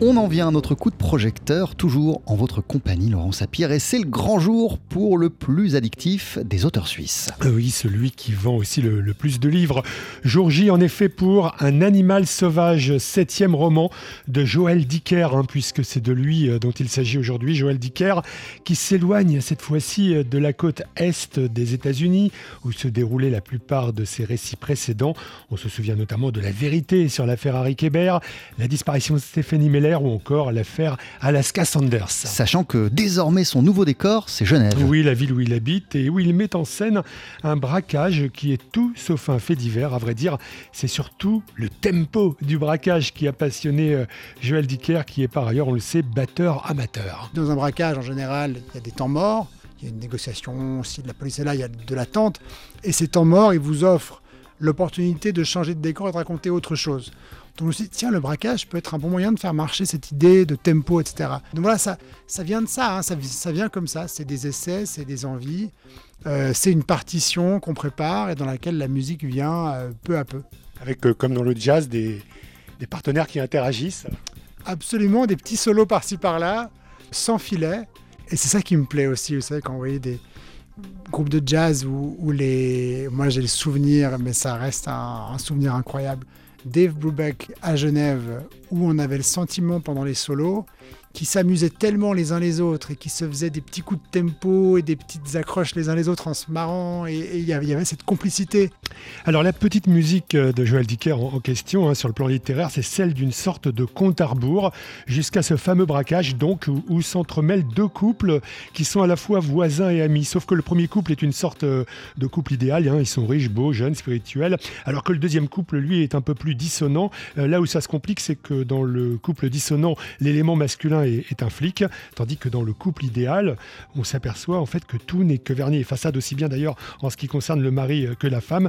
On en vient à notre coup de projecteur, toujours en votre compagnie, Laurent Sapir, et c'est le grand jour pour le plus addictif des auteurs suisses. Euh, oui, celui qui vend aussi le, plus de livres. Jour J, en effet, pour Un animal sauvage, septième roman de Joël Dicker, hein, puisque c'est de lui euh, dont il s'agit aujourd'hui, Joël Dicker, qui s'éloigne cette fois-ci euh, de la côte est des États-Unis, où se déroulaient la plupart de ses récits précédents. On se souvient notamment de La vérité sur l'affaire Harry Kéber, la disparition de Stéphanie Meller, ou encore l'affaire Alaska Sanders. Sachant que désormais son nouveau décor, c'est Genève. Oui, la ville où il habite et où il met en scène un braquage qui est tout sauf un fait divers. À vrai dire, c'est surtout le tempo du braquage qui a passionné euh, Joël Dicker, qui est par ailleurs, on le sait, batteur amateur. Dans un braquage, en général, il y a des temps morts. Il y a une négociation, si la police est là, il y a de l'attente. Et ces temps morts, ils vous offrent l'opportunité de changer de décor et de raconter autre chose. Donc je me suis dit, tiens, le braquage peut être un bon moyen de faire marcher cette idée de tempo, etc. Donc voilà, ça, ça vient de ça, hein. ça, ça, vient comme ça, c'est des essais, c'est des envies, euh, c'est une partition qu'on prépare et dans laquelle la musique vient euh, peu à peu. Avec, euh, comme dans le jazz, des, des partenaires qui interagissent Absolument, des petits solos par-ci par-là, sans filet. Et c'est ça qui me plaît aussi, vous savez, quand vous voyez des groupes de jazz où, les... Moi j'ai le souvenir, mais ça reste un souvenir incroyable. Dave Brubeck à Genève, où on avait le sentiment pendant les solos qui s'amusaient tellement les uns les autres et qui se faisaient des petits coups de tempo et des petites accroches les uns les autres en se marrant et il y avait cette complicité. Alors la petite musique euh, de Joël Dicker en, question hein, sur le plan littéraire, c'est celle d'une sorte de compte à rebours jusqu'à ce fameux braquage donc où, s'entremêlent deux couples qui sont à la fois voisins et amis. Sauf que le premier couple est une sorte euh, de couple idéal, hein. ils sont riches, beaux, jeunes, spirituels, alors que le deuxième couple lui est un peu plus dissonant. Euh, là où ça se complique, c'est que dans le couple dissonant, l'élément masculin est, un flic, tandis que dans le couple idéal, on s'aperçoit en fait que tout n'est que vernis et façade, aussi bien d'ailleurs en ce qui concerne le mari euh, que la femme.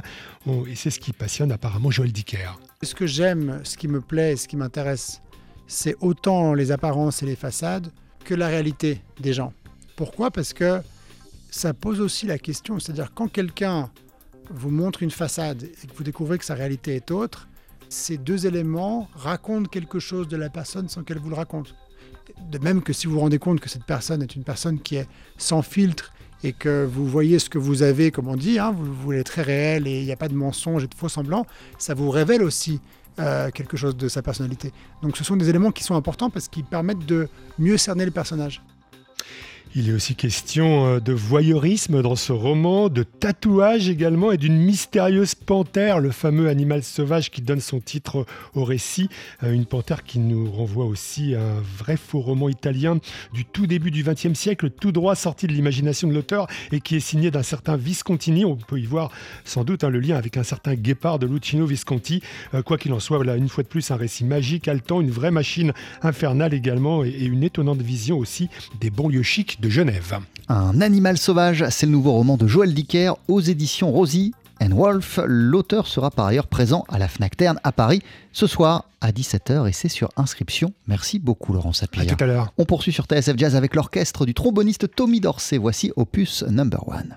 et c'est ce qui passionne apparemment Joël Dicker. Ce que j'aime, ce qui me plaît, ce qui m'intéresse, c'est autant les apparences et les façades que la réalité des gens. Pourquoi? Parce que ça pose aussi la question, c'est-à-dire quand quelqu'un vous montre une façade et que vous découvrez que sa réalité est autre, ces deux éléments racontent quelque chose de la personne sans qu'elle vous le raconte de même que si vous vous rendez compte que cette personne est une personne qui est sans filtre et que vous voyez ce que vous avez, comme on dit, hein, vous, voulez très réel et il n'y a pas de mensonge et de faux semblants, ça vous révèle aussi euh, quelque chose de sa personnalité. Donc ce sont des éléments qui sont importants parce qu'ils permettent de mieux cerner le personnage. Il est aussi question euh, de voyeurisme dans ce roman, de tatouage également et d'une mystérieuse panthère, le fameux animal sauvage qui donne son titre au récit. Euh, une panthère qui nous renvoie aussi à un vrai faux roman italien du tout début du XXe siècle, tout droit sorti de l'imagination de l'auteur et qui est signé d'un certain Viscontini. On peut y voir sans doute hein, le lien avec un certain guépard de Lucino Visconti. Euh, quoi qu'il en soit, voilà une fois de plus un récit magique, haletant, une vraie machine infernale également et une étonnante vision aussi des banlieues chics de Genève. Un animal sauvage, c'est le nouveau roman de Joël Dicker aux éditions Rosie and Wolf. L'auteur sera par ailleurs présent à la Fnac Terne à Paris ce soir à 17h et c'est sur inscription. Merci beaucoup Laurent Sapir. À tout à l'heure. On poursuit sur TSF Jazz avec l'orchestre du tromboniste Tommy Dorsey. Voici opus number one.